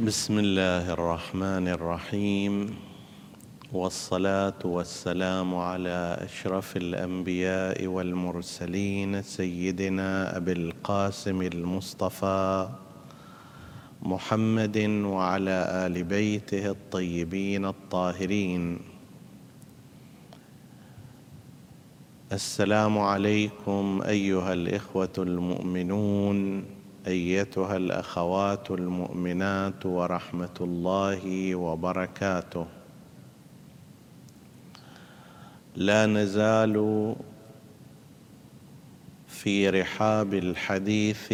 بسم الله الرحمن الرحيم. والصلاة والسلام على أشرف الأنبياء والمرسلين سيدنا أبي القاسم المصطفى محمد وعلى آل بيته الطيبين الطاهرين. السلام عليكم أيها الإخوة المؤمنون. أيتها الأخوات المؤمنات ورحمة الله وبركاته. لا نزال في رحاب الحديث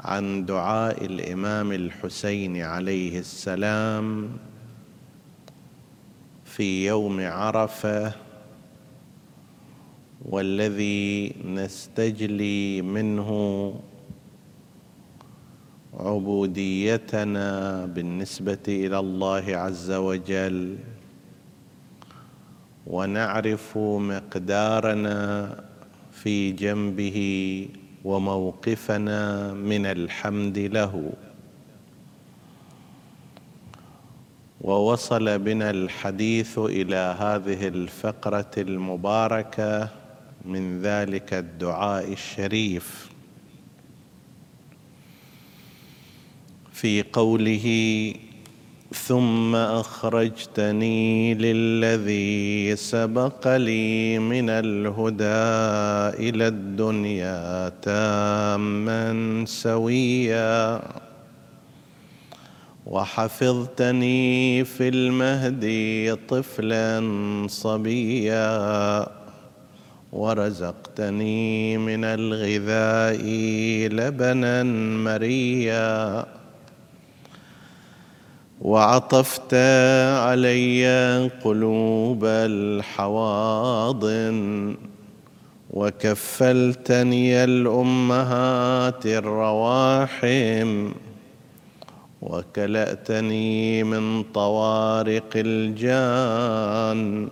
عن دعاء الإمام الحسين عليه السلام في يوم عرفة والذي نستجلي منه عبوديتنا بالنسبة إلى الله عز وجل. ونعرف مقدارنا في جنبه وموقفنا من الحمد له. ووصل بنا الحديث إلى هذه الفقرة المباركة. من ذلك الدعاء الشريف. في قوله ثم أخرجتني للذي سبق لي من الهدى إلى الدنيا تاما سويا. وحفظتني في المهد طفلا صبيا. ورزقتني من الغذاء لبنا مريا. وعطفت علي قلوب الحواضن وكفلتني الأمهات الرواحم وكلأتني من طوارق الجان.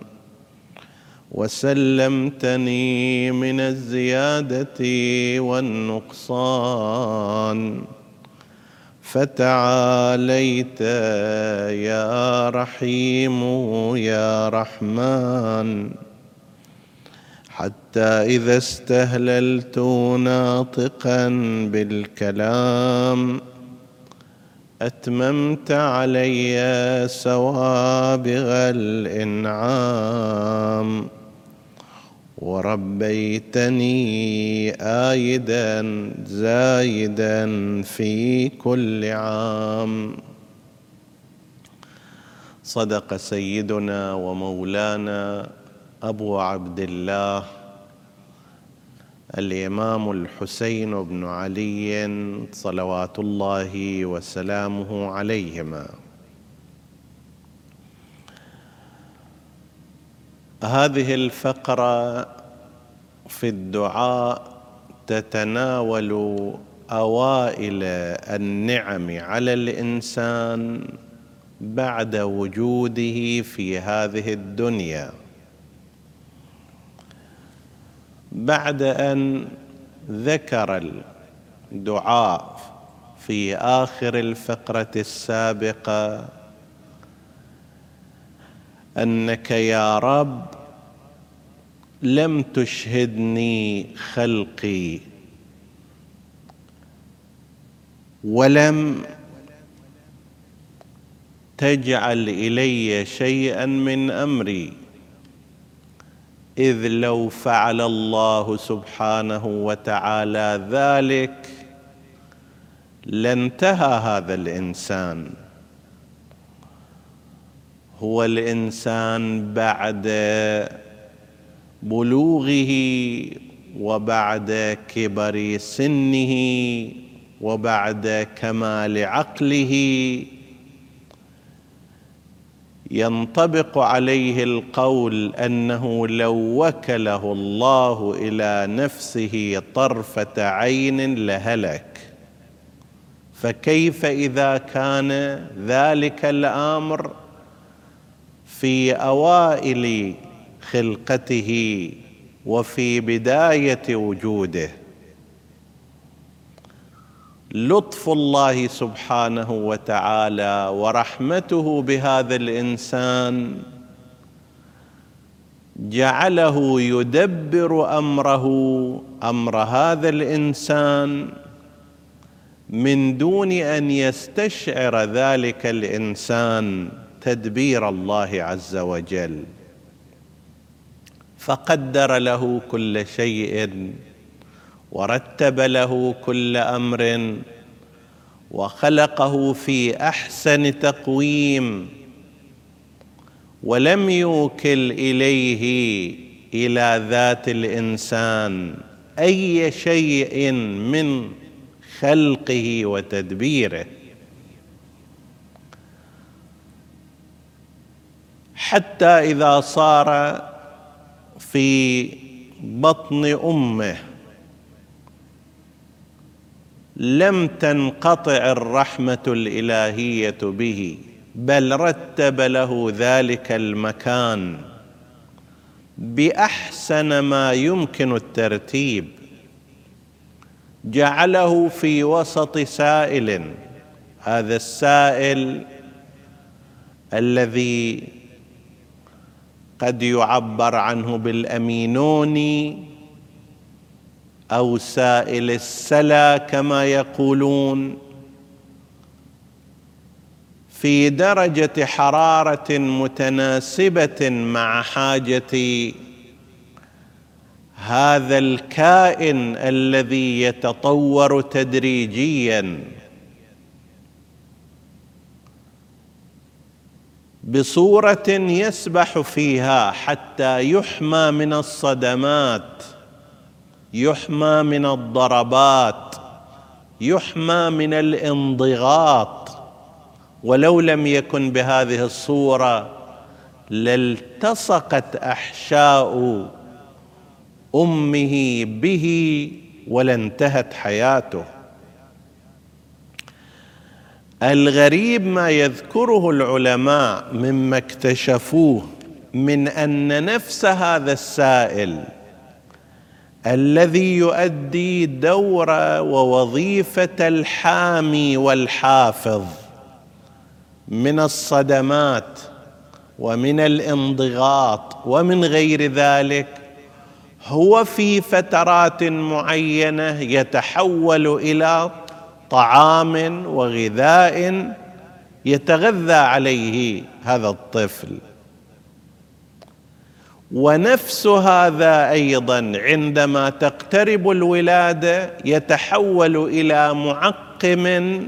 وسلمتني من الزيادة والنقصان. فتعاليت يا رحيم يا رحمن. حتى إذا استهللت ناطقا بالكلام أتممت علي سوابغ الإنعام. وربيتني آيدا زايدا في كل عام. صدق سيدنا ومولانا أبو عبد الله الإمام الحسين بن علي صلوات الله وسلامه عليهما. هذه الفقرة في الدعاء تتناول أوائل النعم على الإنسان بعد وجوده في هذه الدنيا. بعد أن ذكر الدعاء في آخر الفقرة السابقة أنك يا رب لم تشهدني خلقي ولم تجعل إلي شيئا من أمري إذ لو فعل الله سبحانه وتعالى ذلك لانتهى هذا الإنسان. هو الإنسان بعد بلوغه وبعد كبر سنه وبعد كمال عقله ينطبق عليه القول أنه لو وكله الله إلى نفسه طرفة عين لهلك. فكيف إذا كان ذلك الأمر؟ في أوائل خلقته وفي بداية وجوده. لطف الله سبحانه وتعالى ورحمته بهذا الإنسان جعله يدبر أمره أمر هذا الإنسان من دون أن يستشعر ذلك الإنسان. تدبير الله عز وجل. فقدر له كل شيء ورتب له كل أمر وخلقه في أحسن تقويم ولم يوكل إليه إلى ذات الإنسان أي شيء من خلقه وتدبيره. حتى إذا صار في بطن أمه. لم تنقطع الرحمة الإلهية به بل رتب له ذلك المكان بأحسن ما يمكن الترتيب. جعله في وسط سائل هذا السائل الذي قد يعبر عنه بالامينوني أو سائل السلا كما يقولون. في درجة حرارة متناسبة مع حاجة هذا الكائن الذي يتطور تدريجيا. بصورة يسبح فيها حتى يحمى من الصدمات يحمى من الضربات يحمى من الانضغاط. ولو لم يكن بهذه الصورة لالتصقت أحشاء أمه به ولانتهت حياته. الغريب ما يذكره العلماء مما اكتشفوه من أن نفس هذا السائل الذي يؤدي دور ووظيفة الحامي والحافظ من الصدمات ومن الانضغاط ومن غير ذلك هو في فترات معينة يتحول إلى طعام وغذاء يتغذى عليه هذا الطفل. ونفس هذا أيضا عندما تقترب الولادة يتحول إلى معقم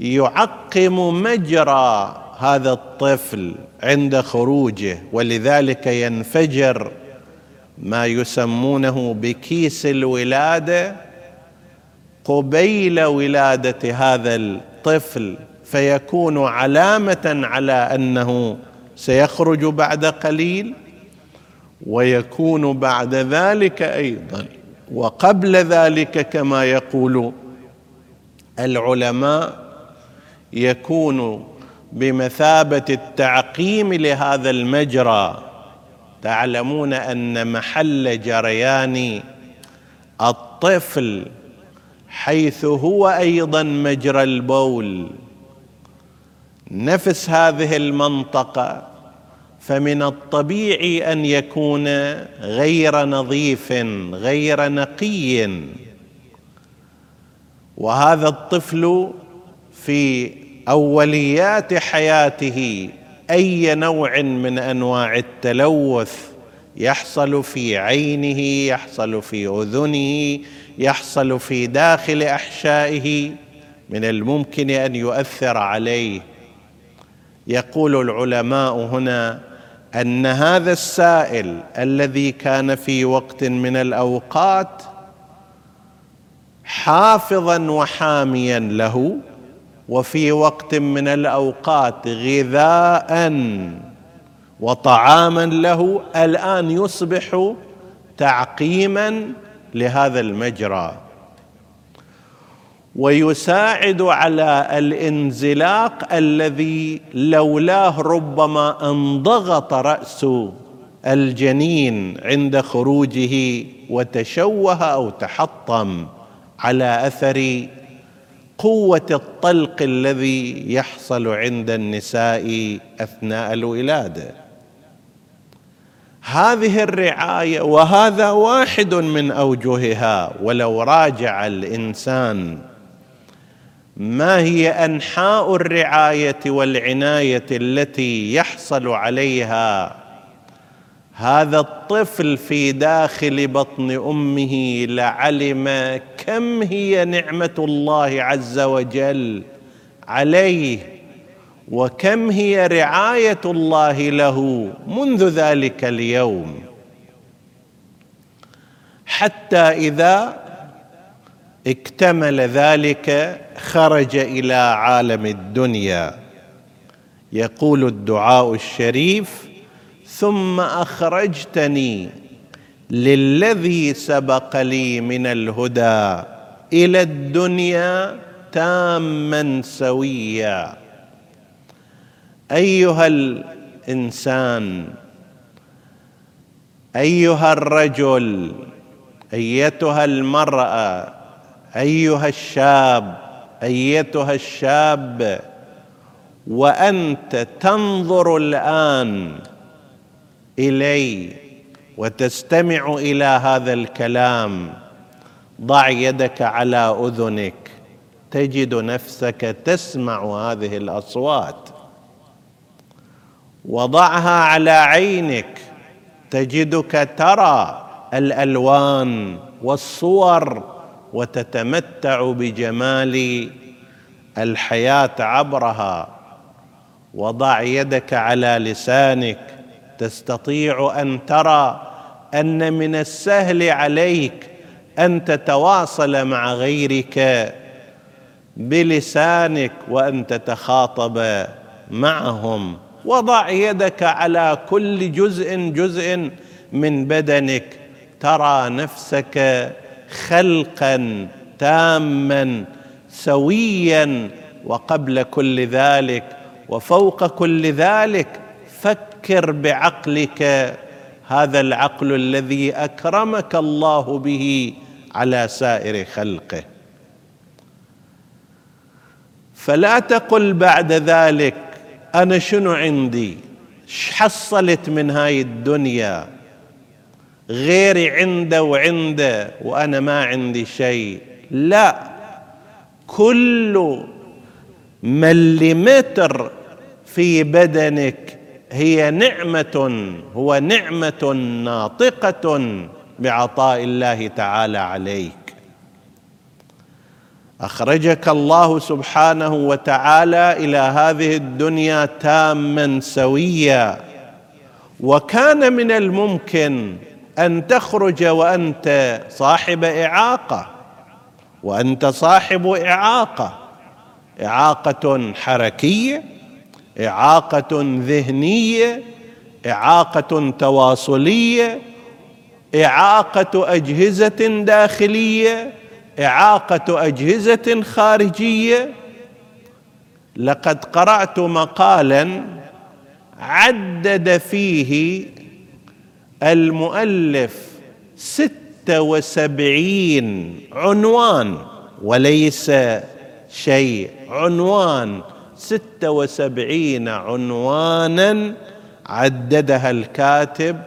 يعقم مجرى هذا الطفل عند خروجه ولذلك ينفجر ما يسمونه بكيس الولادة قبيل ولادة هذا الطفل فيكون علامة على أنه سيخرج بعد قليل ويكون بعد ذلك أيضا وقبل ذلك كما يقول العلماء يكون بمثابة التعقيم لهذا المجرى. تعلمون أن محل جريان الطفل حيث هو أيضا مجرى البول. نفس هذه المنطقة فمن الطبيعي أن يكون غير نظيف غير نقي. وهذا الطفل في أوليات حياته أي نوع من أنواع التلوث يحصل في عينه يحصل في أذنه يحصل في داخل أحشائه من الممكن أن يؤثر عليه. يقول العلماء هنا أن هذا السائل الذي كان في وقت من الأوقات حافظا وحاميا له وفي وقت من الأوقات غذاء وطعاما له الآن يصبح تعقيما لهذا المجرى. ويساعد على الانزلاق الذي لولاه ربما انضغط رأس الجنين عند خروجه وتشوه أو تحطم على أثر قوة الطلق الذي يحصل عند النساء أثناء الولادة. هذه الرعاية وهذا واحد من أوجهها ولو راجع الإنسان. ما هي أنحاء الرعاية والعناية التي يحصل عليها؟ هذا الطفل في داخل بطن أمه لعلم كم هي نعمة الله عز وجل عليه. وكم هي رعاية الله له منذ ذلك اليوم. حتى إذا اكتمل ذلك خرج إلى عالم الدنيا. يقول الدعاء الشريف ثم أخرجتني للذي سبق لي من الهدى إلى الدنيا تاما سويا. أيها الإنسان أيها الرجل أيتها المرأة أيها الشاب أيتها الشاب وأنت تنظر الآن إلي وتستمع إلى هذا الكلام ضع يدك على أذنك تجد نفسك تسمع هذه الأصوات. وضعها على عينك تجدك ترى الألوان والصور وتتمتع بجمال الحياة عبرها. وضع يدك على لسانك تستطيع أن ترى أن من السهل عليك أن تتواصل مع غيرك بلسانك وأن تتخاطب معهم. وضع يدك على كل جزء جزء من بدنك. ترى نفسك خلقا تاما سويا وقبل كل ذلك وفوق كل ذلك. فكر بعقلك. هذا العقل الذي أكرمك الله به على سائر خلقه. فلا تقل بعد ذلك. أنا شنو عندي؟ حصلت من هاي الدنيا؟ غيري عنده وعنده وأنا ما عندي شيء. لا كل مليمتر في بدنك هي نعمة هو نعمة ناطقة بعطاء الله تعالى عليك. أخرجك الله سبحانه وتعالى إلى هذه الدنيا تاما سويا. وكان من الممكن أن تخرج وأنت صاحب إعاقة. وأنت صاحب إعاقة. إعاقة حركية إعاقة ذهنية إعاقة تواصلية إعاقة أجهزة داخلية. إعاقة أجهزة خارجية. لقد قرأت مقالا عدد فيه المؤلف ستة وسبعين عنوان وليس شيء. عنوان ستة وسبعين عنوانا عددها الكاتب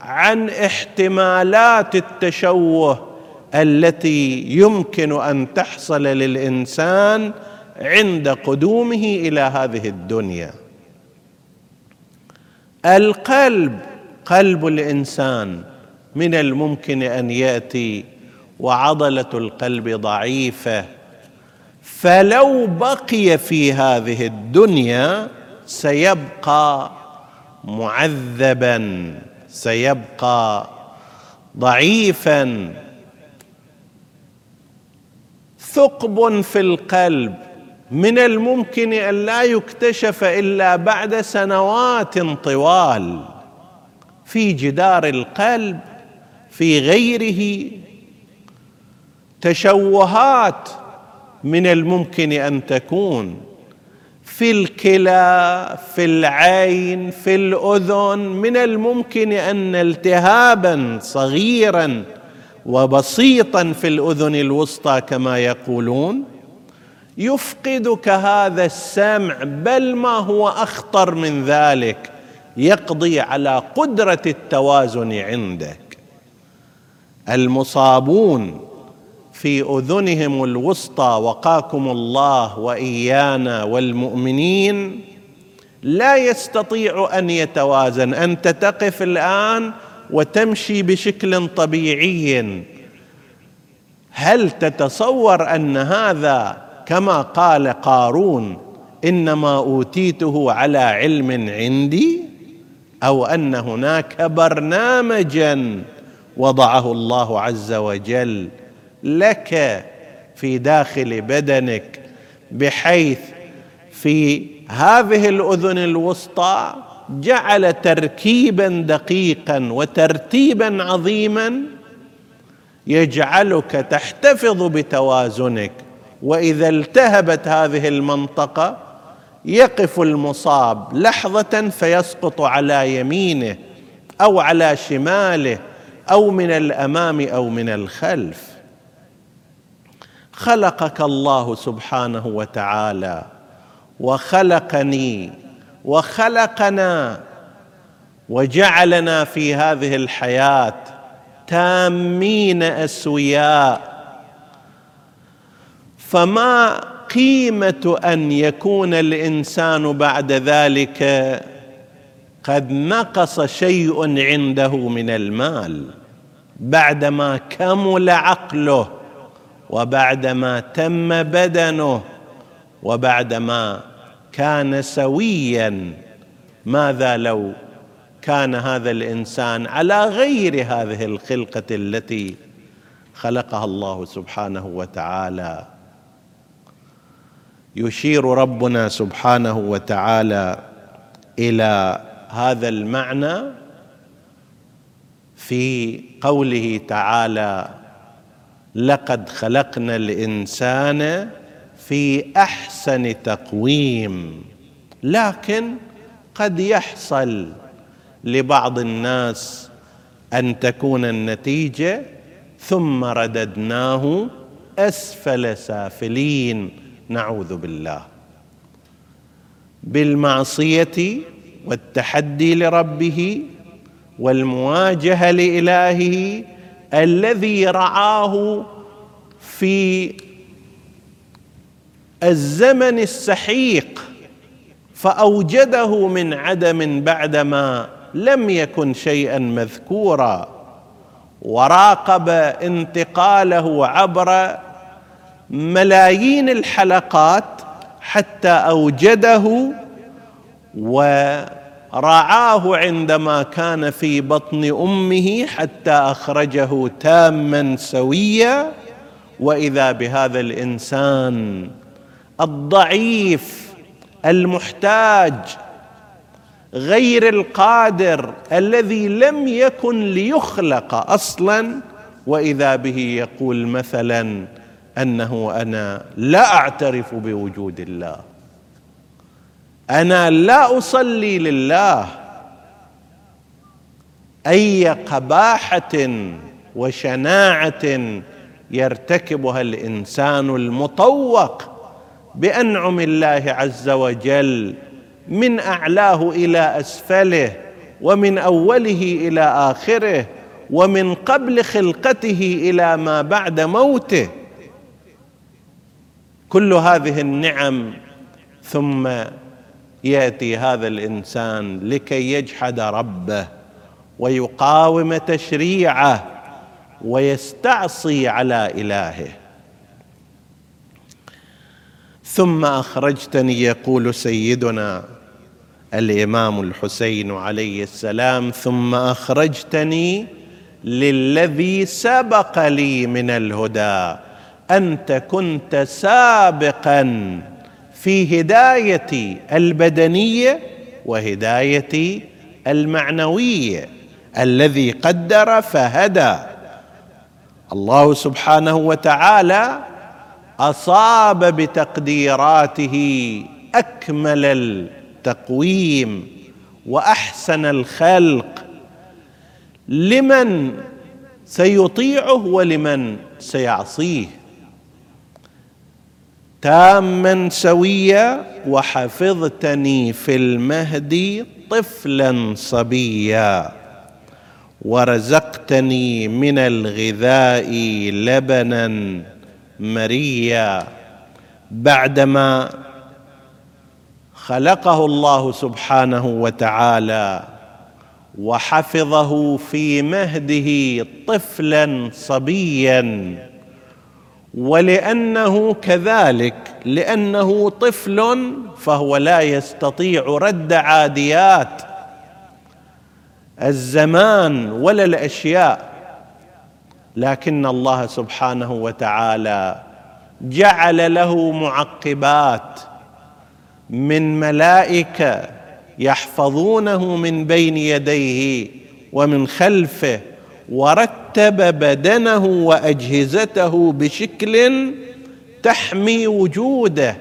عن احتمالات التشوه التي يمكن أن تحصل للإنسان عند قدومه إلى هذه الدنيا. القلب قلب الإنسان من الممكن أن يأتي وعضلة القلب ضعيفة. فلو بقي في هذه الدنيا سيبقى معذبا سيبقى ضعيفا. ثقب في القلب من الممكن أن لا يكتشف إلا بعد سنوات طوال في جدار القلب في غيره. تشوهات من الممكن أن تكون في الكلى في العين في الأذن من الممكن أن التهابا صغيرا وبسيطا في الأذن الوسطى كما يقولون يفقدك هذا السمع بل ما هو أخطر من ذلك يقضي على قدرة التوازن عندك. المصابون في أذنهم الوسطى وقاكم الله وإيانا والمؤمنين لا يستطيع أن يتوازن. أنت تقف الآن وتمشي بشكل طبيعي. هل تتصور أن هذا كما قال قارون إنما أوتيته على علم عندي؟ أو أن هناك برنامجا وضعه الله عز وجل لك في داخل بدنك بحيث في هذه الأذن الوسطى جعل تركيبا دقيقا وترتيبا عظيما يجعلك تحتفظ بتوازنك. وإذا التهبت هذه المنطقة يقف المصاب لحظة فيسقط على يمينه أو على شماله أو من الأمام أو من الخلف. خلقك الله سبحانه وتعالى وخلقني وخلقنا وجعلنا في هذه الحياة تامين أسوياء. فما قيمة أن يكون الإنسان بعد ذلك قد نقص شيء عنده من المال بعدما كمل عقله وبعدما تم بدنه وبعدما كان سويا. ماذا لو كان هذا الإنسان على غير هذه الخلقة التي خلقها الله سبحانه وتعالى؟ يشير ربنا سبحانه وتعالى إلى هذا المعنى في قوله تعالى لقد خلقنا الإنسان في أحسن تقويم لكن قد يحصل لبعض الناس أن تكون النتيجة ثم رددناه أسفل سافلين نعوذ بالله. بالمعصية والتحدي لربه والمواجهة لإلهه الذي رعاه في الزمن السحيق فأوجده من عدم بعدما لم يكن شيئا مذكورا وراقب انتقاله عبر ملايين الحلقات حتى أوجده ورعاه عندما كان في بطن أمه حتى أخرجه تاما سويا وإذا بهذا الإنسان الضعيف المحتاج غير القادر الذي لم يكن ليخلق أصلا وإذا به يقول مثلا أنه أنا لا أعترف بوجود الله. أنا لا أصلي لله. أي قباحة وشناعة يرتكبها الإنسان المطوق بأنعم الله عز وجل من أعلاه إلى أسفله ومن أوله إلى آخره ومن قبل خلقته إلى ما بعد موته. كل هذه النعم ثم يأتي هذا الإنسان لكي يجحد ربه ويقاوم تشريعه ويستعصي على إلهه. ثم أخرجتني يقول سيدنا الإمام الحسين عليه السلام ثم أخرجتني للذي سبق لي من الهدى أنت كنت سابقا في هدايتي البدنية وهدايتي المعنوية الذي قدر فهدى. الله سبحانه وتعالى أصاب بتقديراته أكمل التقويم وأحسن الخلق. لمن سيطيعه ولمن سيعصيه. تاما سويا وحفظتني في المهد طفلا صبيا. ورزقتني من الغذاء لبنا مريا بعدما خلقه الله سبحانه وتعالى وحفظه في مهده طفلا صبيا ولأنه كذلك لأنه طفل فهو لا يستطيع رد عاديات الزمان ولا الاشياء لكن الله سبحانه وتعالى جعل له معقبات من ملائكه يحفظونه من بين يديه ومن خلفه ورتب بدنه وأجهزته بشكل تحمي وجوده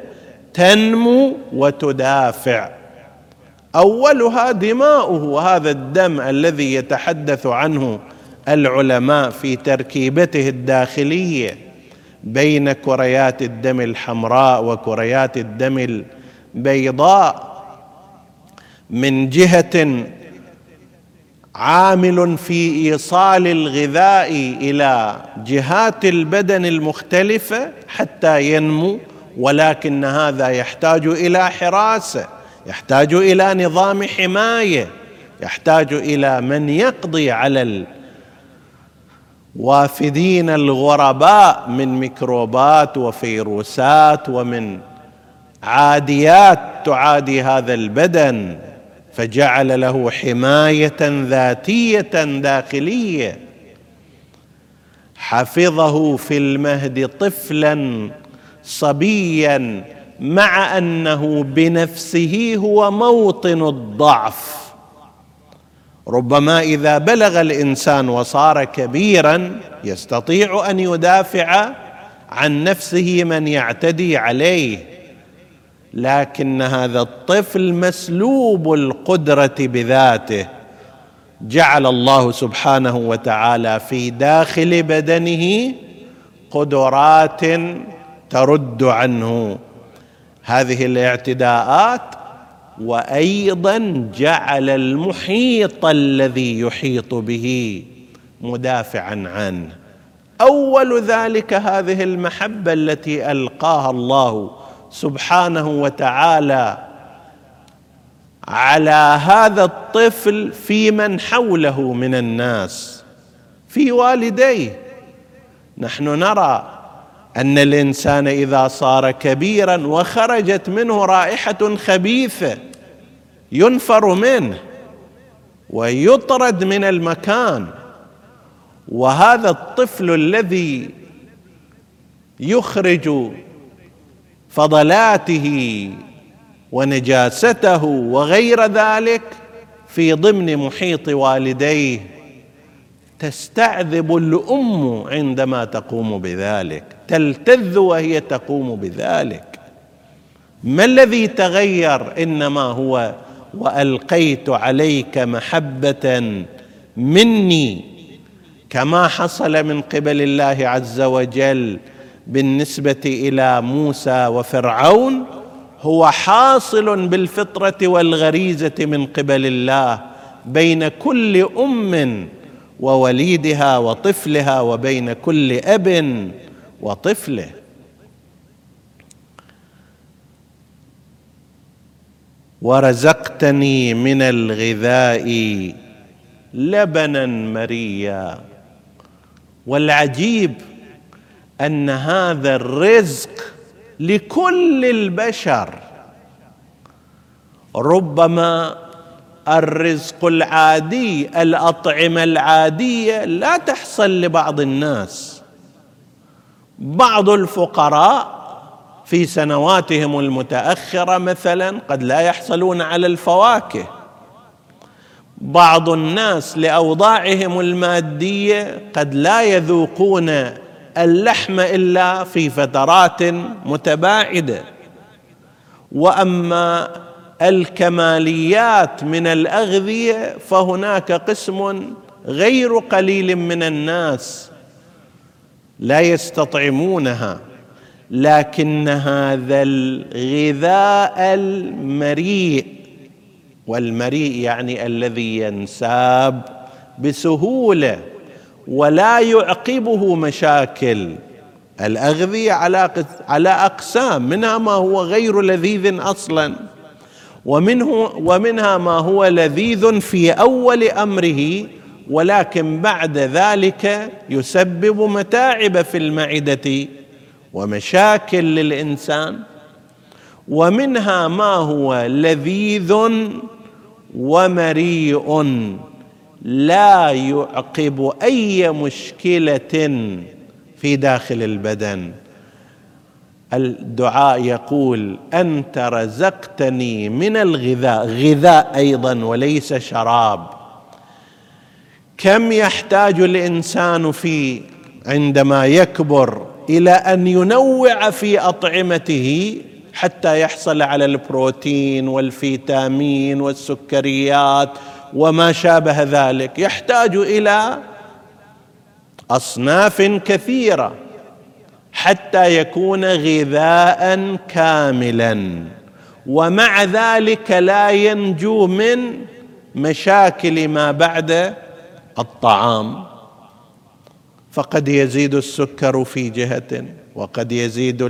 تنمو وتدافع. أولها دماؤه وهذا الدم الذي يتحدث عنه العلماء في تركيبته الداخلية بين كريات الدم الحمراء وكريات الدم البيضاء من جهة عامل في إيصال الغذاء إلى جهات البدن المختلفة حتى ينمو ولكن هذا يحتاج إلى حراسة يحتاج إلى نظام حماية يحتاج إلى من يقضي على الوافدين الغرباء من ميكروبات وفيروسات ومن عاديات تعادي هذا البدن فجعل له حماية ذاتية داخلية. حفظه في المهد طفلا صبيا مع أنه بنفسه هو موطن الضعف. ربما إذا بلغ الإنسان وصار كبيرا يستطيع أن يدافع عن نفسه من يعتدي عليه لكن هذا الطفل مسلوب القدرة بذاته. جعل الله سبحانه وتعالى في داخل بدنه قدرات ترد عنه. هذه الاعتداءات وأيضا جعل المحيط الذي يحيط به مدافعا عنه. أول ذلك هذه المحبة التي ألقاها الله سبحانه وتعالى على هذا الطفل في من حوله من الناس في والديه. نحن نرى أن الإنسان إذا صار كبيرا وخرجت منه رائحة خبيثه ينفر منه ويطرد من المكان. وهذا الطفل الذي يخرج فضلاته ونجاسته وغير ذلك في ضمن محيط والديه. تستعذب الأم عندما تقوم بذلك تلتذ وهي تقوم بذلك. ما الذي تغير؟ إنما هو وألقيت عليك محبة مني. كما حصل من قبل الله عز وجل بالنسبة إلى موسى وفرعون هو حاصل بالفطرة والغريزة من قبل الله بين كل أم ووليدها وطفلها وبين كل أب وطفله. ورزقتني من الغذاء لبنا مريا. والعجيب أن هذا الرزق لكل البشر. ربما الرزق العادي الأطعمة العادية لا تحصل لبعض الناس. بعض الفقراء في سنواتهم المتأخرة مثلا قد لا يحصلون على الفواكه. بعض الناس لأوضاعهم المادية قد لا يذوقون اللحم إلا في فترات متباعدة. وأما الكماليات من الأغذية فهناك قسم غير قليل من الناس لا يستطعمونها لكن هذا الغذاء المريء والمريء يعني الذي ينساب بسهولة ولا يعقبه مشاكل. الأغذية على أقسام منها ما هو غير لذيذ أصلا. ومنه ومنها ما هو لذيذ في أول أمره ولكن بعد ذلك يسبب متاعب في المعدة ومشاكل للإنسان. ومنها ما هو لذيذ ومريء لا يعقب أي مشكلة في داخل البدن. الدعاء يقول انت رزقتني من الغذاء. غذاء أيضا وليس شراب. كم يحتاج الإنسان في عندما يكبر إلى أن ينوع في أطعمته حتى يحصل على البروتين والفيتامين والسكريات وما شابه ذلك؟ يحتاج إلى أصناف كثيرة. حتى يكون غذاء كاملا. ومع ذلك لا ينجو من مشاكل ما بعد الطعام. فقد يزيد السكر في جهة وقد يزيد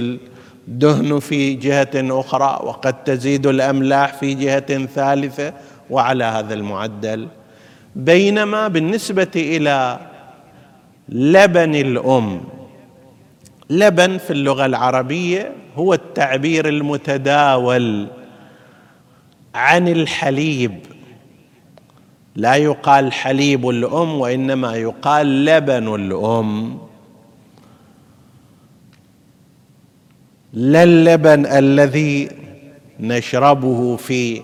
الدهن في جهة أخرى وقد تزيد الأملاح في جهة ثالثة وعلى هذا المعدل. بينما بالنسبة إلى لبن الأم لبن في اللغة العربية هو التعبير المتداول عن الحليب. لا يقال حليب الأم وإنما يقال لبن الأم. لا اللبن الذي نشربه في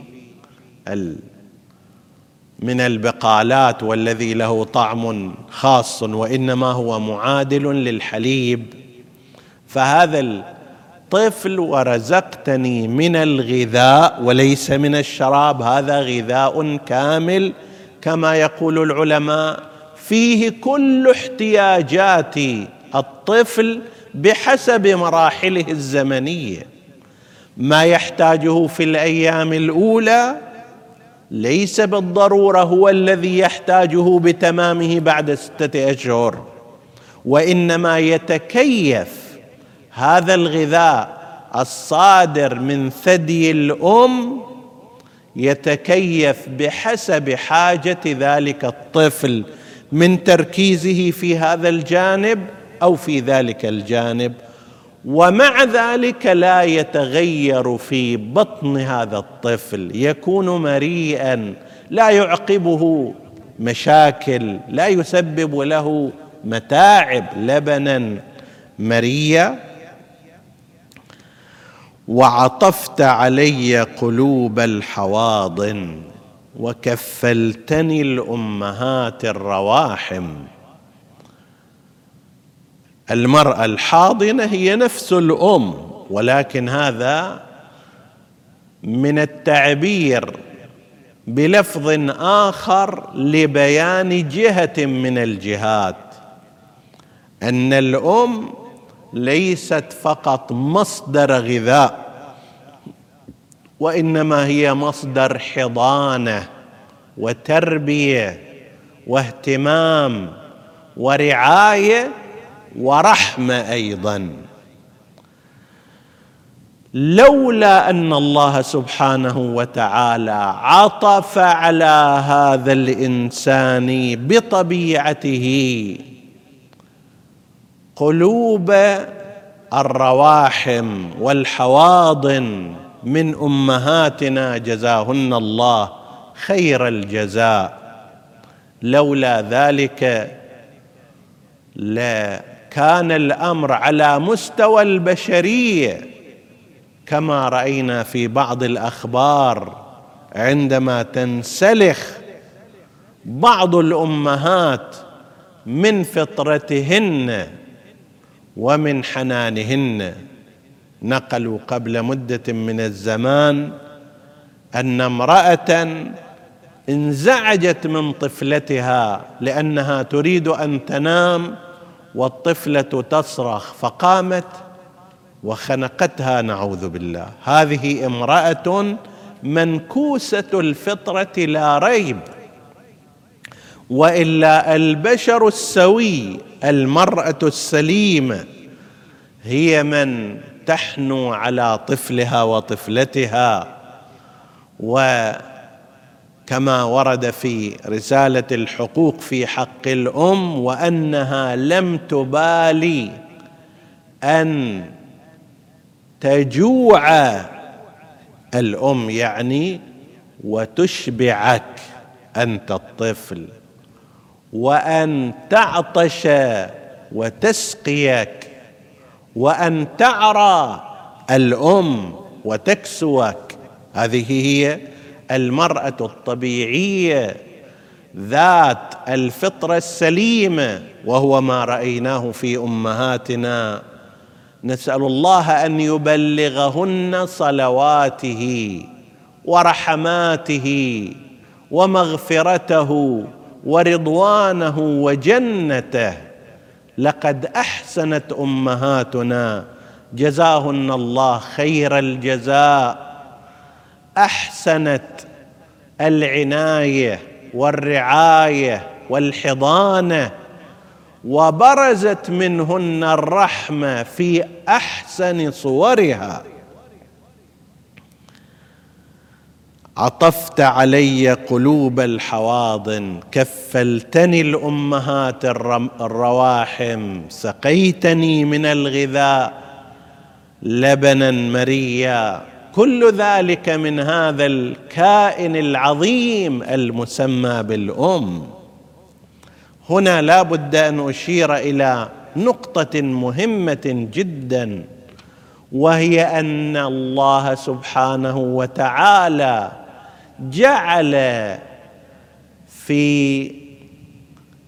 من البقالات والذي له طعم خاص وإنما هو معادل للحليب. فهذا الطفل ورزقتني من الغذاء وليس من الشراب. هذا غذاء كامل كما يقول العلماء. فيه كل احتياجات الطفل بحسب مراحله الزمنية. ما يحتاجه في الأيام الأولى ليس بالضرورة هو الذي يحتاجه بتمامه بعد ستة أشهر وإنما يتكيف هذا الغذاء الصادر من ثدي الأم يتكيف بحسب حاجة ذلك الطفل من تركيزه في هذا الجانب أو في ذلك الجانب. ومع ذلك لا يتغير في بطن هذا الطفل يكون مريئا لا يعقبه مشاكل لا يسبب له متاعب لبنا. مريا وعطفت علي قلوب الحواضن وكفلتني الأمهات الرواحم. المرأة الحاضنة هي نفس الأم ولكن هذا من التعبير بلفظ آخر لبيان جهة من الجهات أن الأم ليست فقط مصدر غذاء وإنما هي مصدر حضانة وتربية واهتمام ورعاية ورحمة أيضا. لولا أن الله سبحانه وتعالى عطف على هذا الإنسان بطبيعته قلوب الرواحم والحواضن من أمهاتنا جزاهن الله خير الجزاء. لولا ذلك لا كان الأمر على مستوى البشرية. كما رأينا في بعض الأخبار عندما تنسلخ بعض الأمهات من فطرتهن ومن حنانهن نقلوا قبل مدة من الزمان أن امرأة انزعجت من طفلتها لأنها تريد أن تنام والطفلة تصرخ فقامت وخنقتها نعوذ بالله. هذه امرأة منكوسة الفطرة لا ريب وإلا البشر السوي المرأة السليمه هي من تحنو على طفلها وطفلتها وكما ورد في رسالة الحقوق في حق الأم وأنها لم تبالي أن تجوع الأم يعني وتشبعك أنت الطفل. وأن تعطش وتسقيك وأن تعرى الأم وتكسوك. هذه هي المرأة الطبيعية ذات الفطرة السليمة وهو ما رأيناه في أمهاتنا. نسأل الله أن يبلغهن صلواته ورحماته ومغفرته ورضوانه وجنته. لقد أحسنت أمهاتنا. جزاهن الله خير الجزاء. أحسنت العناية والرعاية والحضانة. وبرزت منهن الرحمة في أحسن صورها. عطفت علي قلوب الحواضن كفلتني الأمهات الرواحم سقيتني من الغذاء لبنا مريا. كل ذلك من هذا الكائن العظيم المسمى بالأم. هنا لا بد أن أشير إلى نقطة مهمة جدا وهي أن الله سبحانه وتعالى جعل في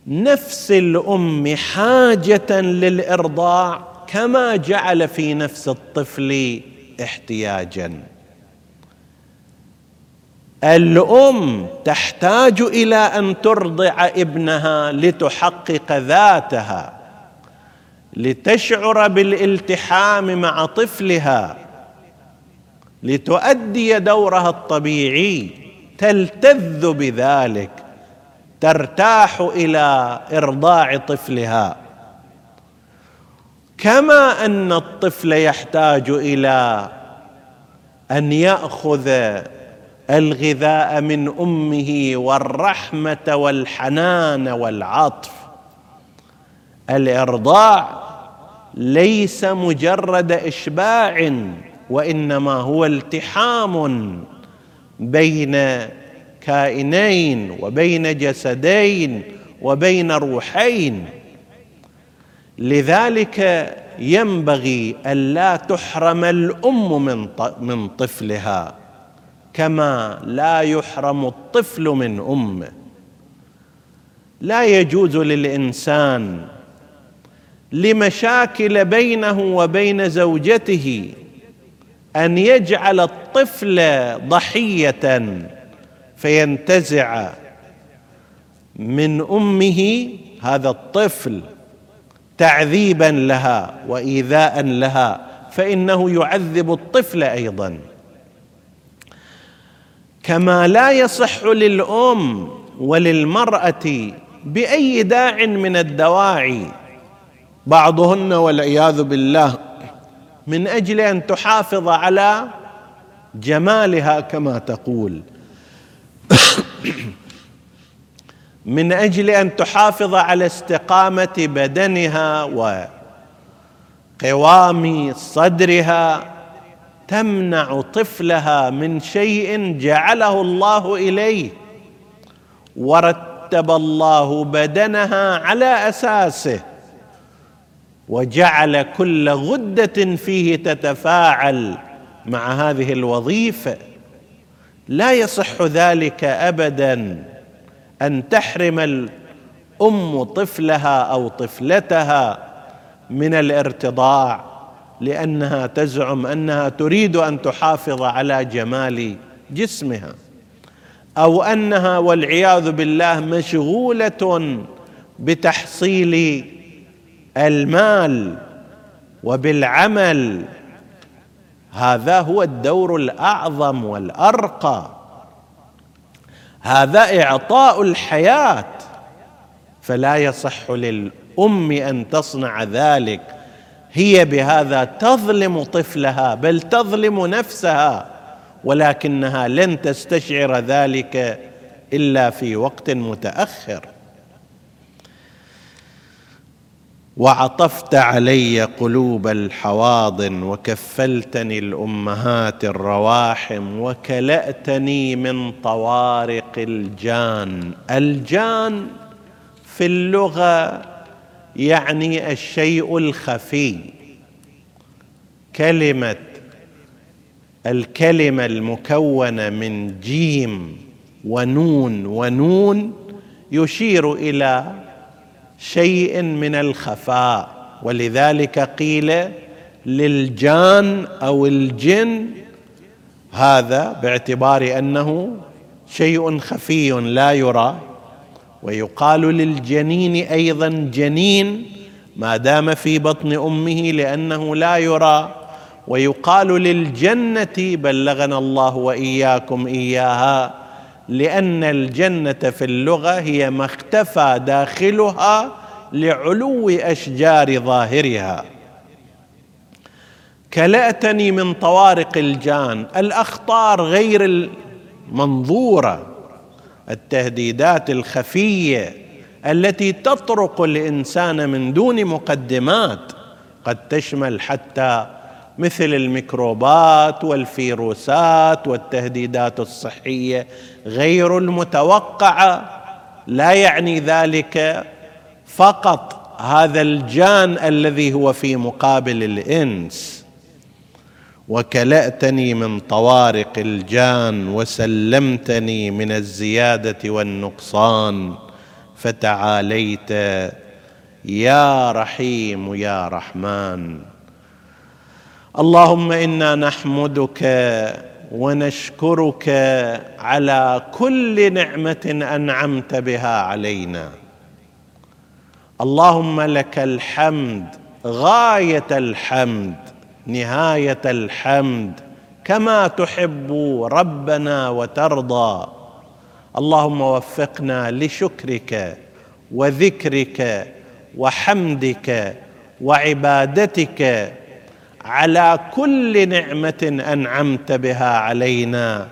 نفس الأم حاجة للإرضاع كما جعل في نفس الطفل احتياجا. الأم تحتاج إلى أن ترضع ابنها لتحقق ذاتها لتشعر بالالتحام مع طفلها لتؤدي دورها الطبيعي. تلتذ بذلك ترتاح إلى إرضاع طفلها. كما أن الطفل يحتاج إلى أن يأخذ الغذاء من أمه والرحمة والحنان والعطف. الإرضاع ليس مجرد إشباع وإنما هو التحام. بين كائنين وبين جسدين وبين روحين. لذلك ينبغي الا تحرم الأم من من طفلها كما لا يحرم الطفل من امه لا يجوز للإنسان لمشاكل بينه وبين زوجته أن يجعل الطفل ضحية فينتزع من أمه هذا الطفل تعذيبا لها وايذاء لها فإنه يعذب الطفل أيضا. كما لا يصح للأم وللمرأة بأي داع من الدواعي بعضهن والعياذ بالله من أجل أن تحافظ على جمالها كما تقول. من أجل أن تحافظ على استقامة بدنها وقوام صدرها تمنع طفلها من شيء جعله الله إليه ورتب الله بدنها على أساسه. وجعل كل غدة فيه تتفاعل مع هذه الوظيفة. لا يصح ذلك ابدا أن تحرم الأم طفلها أو طفلتها من الارتضاع لأنها تزعم أنها تريد أن تحافظ على جمال جسمها أو أنها والعياذ بالله مشغولة بتحصيل المال وبالعمل. هذا هو الدور الأعظم والأرقى. هذا إعطاء الحياة. فلا يصح للأم أن تصنع ذلك. هي بهذا تظلم طفلها بل تظلم نفسها ولكنها لن تستشعر ذلك إلا في وقت متأخر. وعطفت علي قلوب الحواضن وكفلتني الأمهات الرواحم وكلأتني من طوارق الجان. الجان في اللغة يعني الشيء الخفي. كلمه الكلمة المكونة من جيم ونون ونون يشير إلى شيء من الخفاء. ولذلك قيل للجان أو الجن هذا باعتبار أنه شيء خفي لا يرى. ويقال للجنين أيضا جنين ما دام في بطن أمه لأنه لا يرى. ويقال للجنة بلغنا الله وإياكم إياها. لأن الجنة في اللغة هي ما اختفى داخلها لعلو أشجار ظاهرها. كلأتني من طوارق الجان الأخطار غير المنظورة التهديدات الخفية التي تطرق الإنسان من دون مقدمات قد تشمل حتى مثل الميكروبات والفيروسات والتهديدات الصحية. غير المتوقعة. لا يعني ذلك فقط هذا الجان الذي هو في مقابل الإنس. وكلأتني من طوارق الجان وسلمتني من الزيادة والنقصان. فتعاليت يا رحيم يا رحمن. اللهم إنا نحمدك ونشكرك على كل نعمة أنعمت بها علينا. اللهم لك الحمد غاية الحمد نهاية الحمد كما تحب ربنا وترضى. اللهم وفقنا لشكرك وذكرك وحمدك وعبادتك على كل نعمة أنعمت بها علينا.